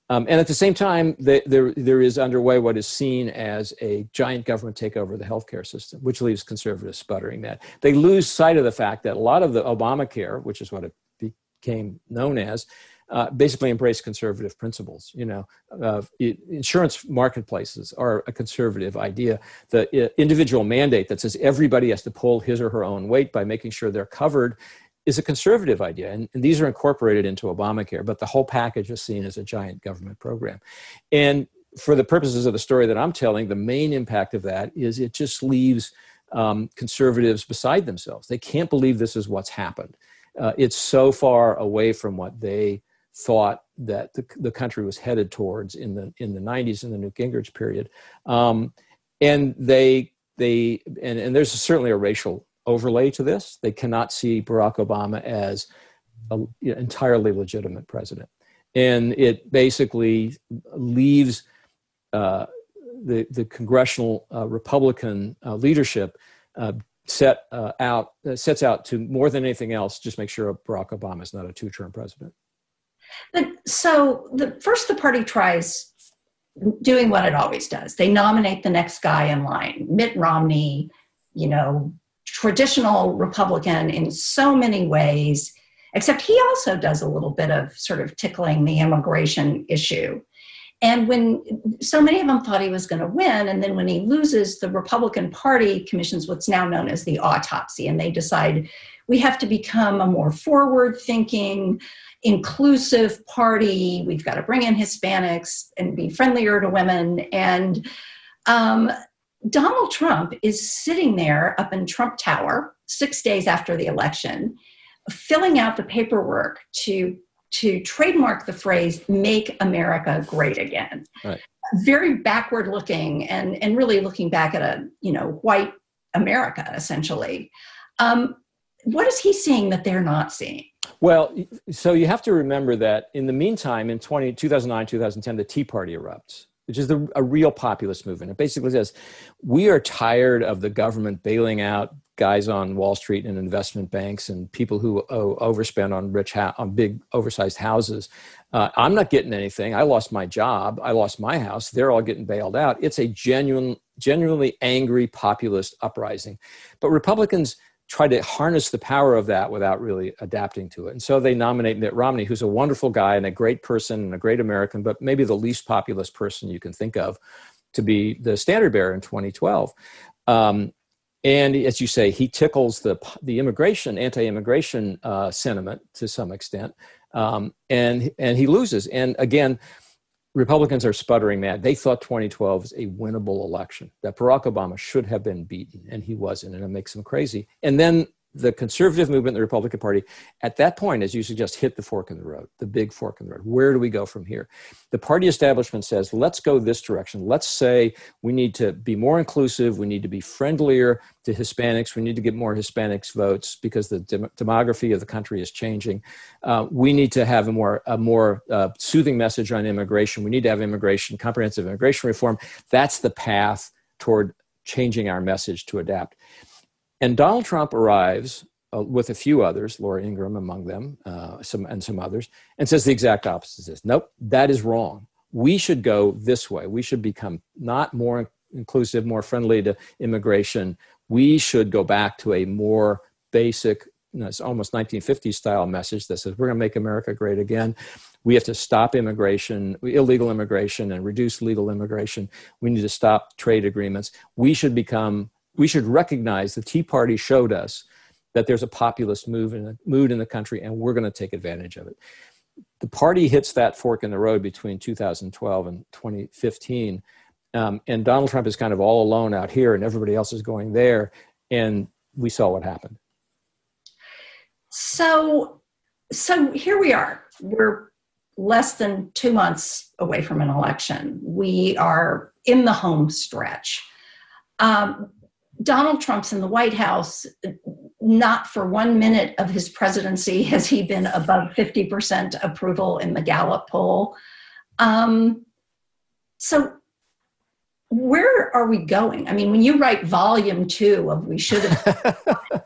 Um, and at the same time, the, there, there is underway what is seen as a giant government takeover of the healthcare system, which leaves conservatives sputtering that. They lose sight of the fact that a lot of the Obamacare, which is what it became known as, uh, basically embrace conservative principles. You know, uh, insurance marketplaces are a conservative idea. The uh, individual mandate that says everybody has to pull his or her own weight by making sure they're covered is a conservative idea. And, and, these are incorporated into Obamacare, but the whole package is seen as a giant government program. And for the purposes of the story that I'm telling, the main impact of that is it just leaves um, conservatives beside themselves. They can't believe this is what's happened. Uh, it's so far away from what they thought that the, the country was headed towards in the in the 90s in the Newt Gingrich period, um, and they they and, and there's certainly a racial overlay to this. They cannot see Barack Obama as an entirely legitimate president. And it basically leaves uh, the, the congressional uh, Republican uh, leadership uh, set uh, out uh, sets out to more than anything else just make sure Barack Obama is not a two-term president. But so the first the party tries doing what it always does. They nominate the next guy in line, Mitt Romney, you know, traditional Republican in so many ways, except he also does a little bit of sort of tickling the immigration issue. And when so many of them thought he was going to win, and then when he loses, the Republican Party commissions what's now known as the autopsy, and they decide we have to become a more forward thinking, inclusive party. We've got to bring in Hispanics and be friendlier to women. And um, Donald Trump is sitting there up in Trump Tower six days after the election, filling out the paperwork to to trademark the phrase "Make America Great Again." Right. Very backward looking, and and really looking back at a you know white America essentially. Um, what is he seeing that they're not seeing? Well, so you have to remember that in the meantime, in 20, 2009, 2010, the Tea Party erupts which is the, a real populist movement. It basically says we are tired of the government bailing out guys on Wall Street and investment banks and people who overspend on rich on big oversized houses. Uh, I'm not getting anything. I lost my job. I lost my house. They're all getting bailed out. It's a genuine, genuinely angry populist uprising. But Republicans try to harness the power of that without really adapting to it. And so they nominate Mitt Romney, who's a wonderful guy and a great person and a great American, but maybe the least populist person you can think of to be the standard bearer in 2012. Um, and as you say, he tickles the the immigration, anti-immigration uh, sentiment to some extent, um, and and he loses. And again, Republicans are sputtering mad. They thought 2012 was a winnable election, that Barack Obama should have been beaten, and he wasn't, and it makes them crazy. And then the conservative movement, the Republican Party, at that point, as you suggest, hit the fork in the road, the big fork in the road. Where do we go from here? The party establishment says, let's go this direction. Let's say we need to be more inclusive. We need to be friendlier to Hispanics. We need to get more Hispanics votes because the dem- demography of the country is changing. Uh, we need to have a more, a more uh, soothing message on immigration. We need to have immigration, comprehensive immigration reform. That's the path toward changing our message to adapt. And Donald Trump arrives uh, with a few others, Laura Ingraham among them, uh, some, and some others, and says the exact opposite. Says, nope, that is wrong. We should go this way. We should become not more inclusive, more friendly to immigration. We should go back to a more basic, you know, it's almost 1950s style message that says we're going to make America great again. We have to stop immigration, illegal immigration, and reduce legal immigration. We need to stop trade agreements. We should become we should recognize the Tea Party showed us that there's a populist move in the, mood in the country, and we're going to take advantage of it. The party hits that fork in the road between 2012 and 2015, um, and Donald Trump is kind of all alone out here, and everybody else is going there, and we saw what happened. So, so here we are. We're less than two months away from an election. We are in the home stretch. Um, Donald Trump's in the White House, not for one minute of his presidency has he been above 50% approval in the Gallup poll. Um, so, where are we going? I mean, when you write volume two of We Should Have, *laughs*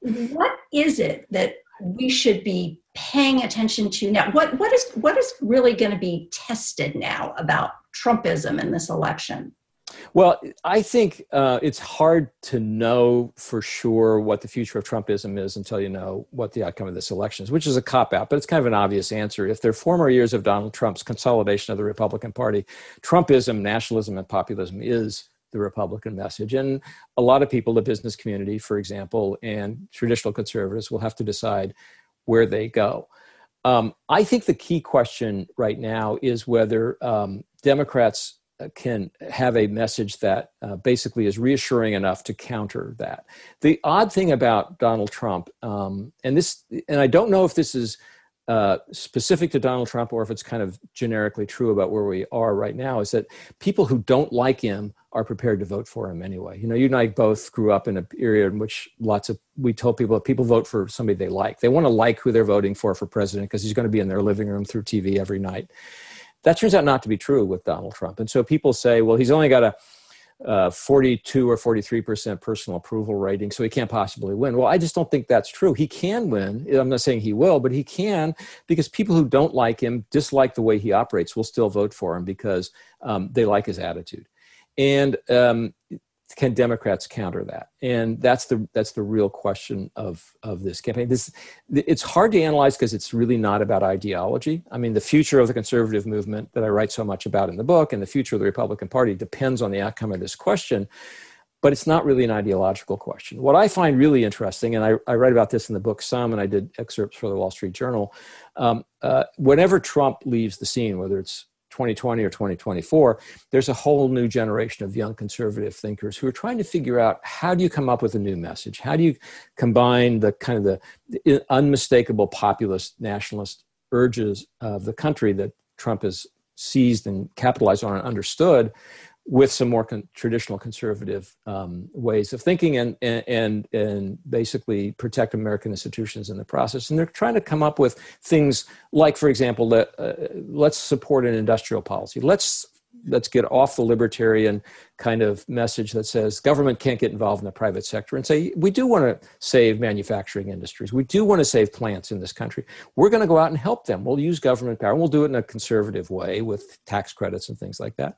what is it that we should be paying attention to now? What, what, is, what is really going to be tested now about Trumpism in this election? Well, I think uh, it's hard to know for sure what the future of Trumpism is until you know what the outcome of this election is, which is a cop out, but it's kind of an obvious answer. If they're former years of Donald Trump's consolidation of the Republican Party, Trumpism, nationalism, and populism is the Republican message. And a lot of people, the business community, for example, and traditional conservatives will have to decide where they go. Um, I think the key question right now is whether um, Democrats can have a message that uh, basically is reassuring enough to counter that. The odd thing about Donald Trump, um, and this, and I don't know if this is uh, specific to Donald Trump or if it's kind of generically true about where we are right now, is that people who don't like him are prepared to vote for him anyway. You know, you and I both grew up in a period in which lots of we told people that people vote for somebody they like. They want to like who they're voting for for president because he's going to be in their living room through TV every night. That turns out not to be true with Donald Trump. And so people say, well, he's only got a uh, 42 or 43% personal approval rating, so he can't possibly win. Well, I just don't think that's true. He can win. I'm not saying he will, but he can because people who don't like him, dislike the way he operates, will still vote for him because um, they like his attitude. And um, can Democrats counter that? And that's the that's the real question of of this campaign. This it's hard to analyze because it's really not about ideology. I mean, the future of the conservative movement that I write so much about in the book, and the future of the Republican Party depends on the outcome of this question. But it's not really an ideological question. What I find really interesting, and I, I write about this in the book some, and I did excerpts for the Wall Street Journal. Um, uh, whenever Trump leaves the scene, whether it's 2020 or 2024, there's a whole new generation of young conservative thinkers who are trying to figure out how do you come up with a new message? How do you combine the kind of the, unmistakable populist nationalist urges of the country that Trump has seized and capitalized on and understood with some more con- traditional conservative um, ways of thinking and, and, and basically protect American institutions in the process. And they're trying to come up with things like, for example, let, uh, let's support an industrial policy. Let's let's get off the libertarian kind of message that says government can't get involved in the private sector and say we do want to save manufacturing industries we do want to save plants in this country we're going to go out and help them we'll use government power we'll do it in a conservative way with tax credits and things like that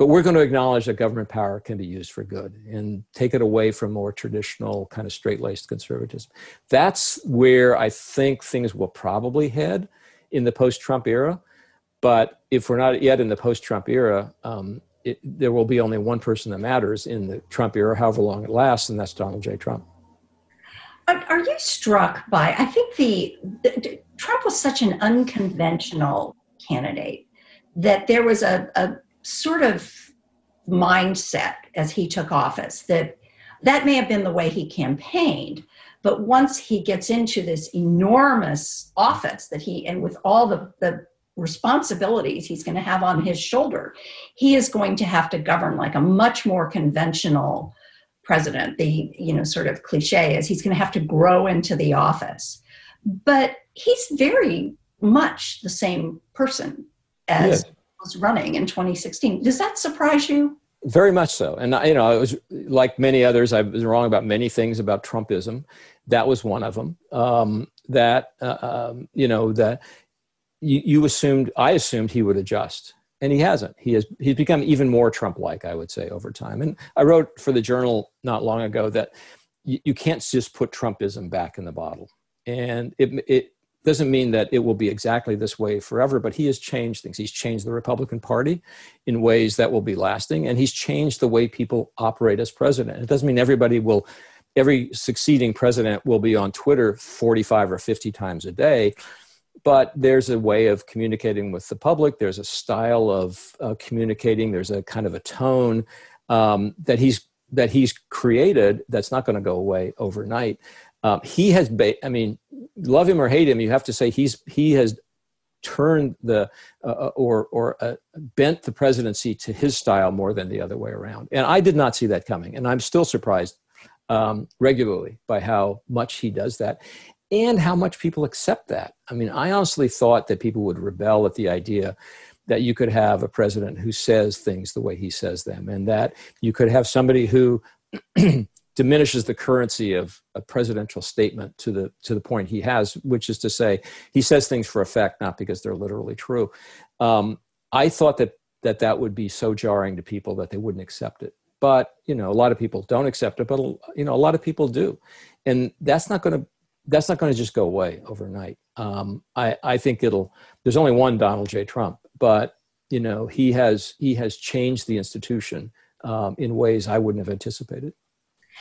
but we're going to acknowledge that government power can be used for good and take it away from more traditional kind of straight-laced conservatism. That's where i think things will probably head in the post-trump era. But if we're not yet in the post-trump era um, it, there will be only one person that matters in the trump era however long it lasts and that's donald j. Trump. Are you struck by i think the, the trump was such an unconventional candidate that there was a, a sort of mindset as he took office that that may have been the way he campaigned But once he gets into this enormous office that he, and with all the, the responsibilities he's going to have on his shoulder, he is going to have to govern like a much more conventional president. The, you know, sort of cliche is he's going to have to grow into the office. But he's very much the same person as yes. Was running in 2016. Does that surprise you? Very much so. And, you know, I was like many others, I was wrong about many things about Trumpism. That was one of them. Um, that, uh, um, you know, that you, you assumed, I assumed he would adjust. And he hasn't. He has he's become even more Trump-like, I would say, over time. And I wrote for the Journal not long ago that you, you can't just put Trumpism back in the bottle. And it, it doesn't mean that it will be exactly this way forever, but he has changed things. He's changed the Republican Party in ways that will be lasting, and he's changed the way people operate as president. It doesn't mean everybody will, every succeeding president will be on Twitter 45 or 50 times a day, but there's a way of communicating with the public. There's a style of uh, communicating. There's a kind of a tone um, that he's that he's created that's not going to go away overnight. Um, he has, ba- I mean, love him or hate him, you have to say he's he has turned the uh, uh, or or uh, bent the presidency to his style more than the other way around. And I did not see that coming, and I'm still surprised um, regularly by how much he does that. And how much people accept that. I mean, I honestly thought that people would rebel at the idea that you could have a president who says things the way he says them, and that you could have somebody who diminishes the currency of a presidential statement to the to the point he has, which is to say, he says things for effect, not because they're literally true. Um, I thought that that that would be so jarring to people that they wouldn't accept it. But you know, a lot of people don't accept it, but you know, a lot of people do, and that's not going to that's not going to just go away overnight. Um, I, I think it'll. There's only one Donald J. Trump, but you know, he has he has changed the institution um, in ways I wouldn't have anticipated.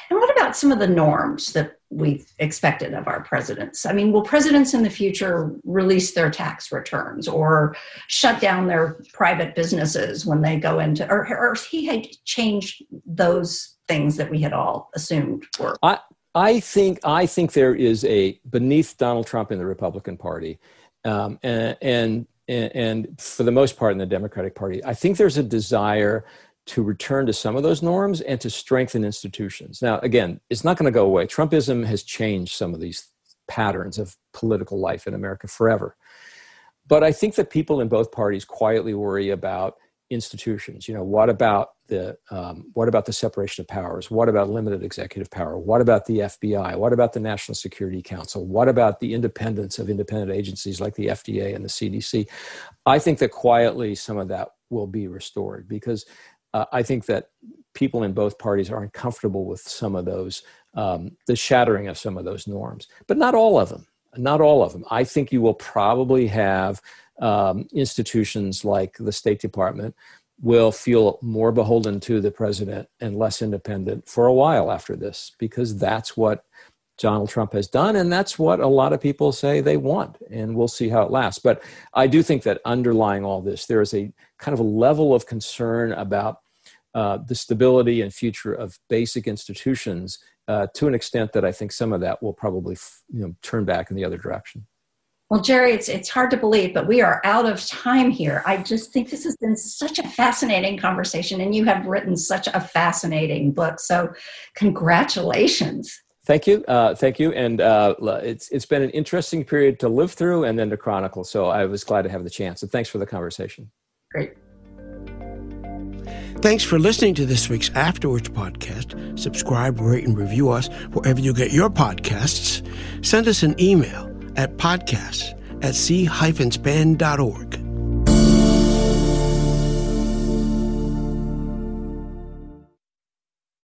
And what about some of the norms that we've expected of our presidents? I mean, will presidents in the future release their tax returns or shut down their private businesses when they go into, or, or he had changed those things that we had all assumed were? I, I think I think there is a beneath Donald Trump in the Republican Party, um, and, and and for the most part in the Democratic Party, I think there's a desire to return to some of those norms and to strengthen institutions. Now, again, it's not going to go away. Trumpism has changed some of these patterns of political life in America forever. But I think that people in both parties quietly worry about institutions. You know, what about the um, what about the separation of powers? What about limited executive power? What about the FBI? What about the National Security Council? What about the independence of independent agencies like the FDA and the CDC? I think that quietly some of that will be restored because uh, I think that people in both parties are uncomfortable with some of those, um, the shattering of some of those norms, but not all of them. Not all of them. I think you will probably have um, institutions like the State Department will feel more beholden to the president and less independent for a while after this, because that's what Donald Trump has done, and that's what a lot of people say they want, and we'll see how it lasts. But I do think that underlying all this, there is a kind of a level of concern about uh, the stability and future of basic institutions uh, to an extent that I think some of that will probably you know, turn back in the other direction. Well, Jerry, it's, it's hard to believe, but we are out of time here. I just think this has been such a fascinating conversation, and you have written such a fascinating book. So, congratulations. Thank you, uh, thank you, and uh, it's it's been an interesting period to live through and then to chronicle. So I was glad to have the chance, and thanks for the conversation. Great. Thanks for listening to this week's After Words podcast. Subscribe, rate, and review us wherever you get your podcasts. Send us an email at podcasts at c-span.org.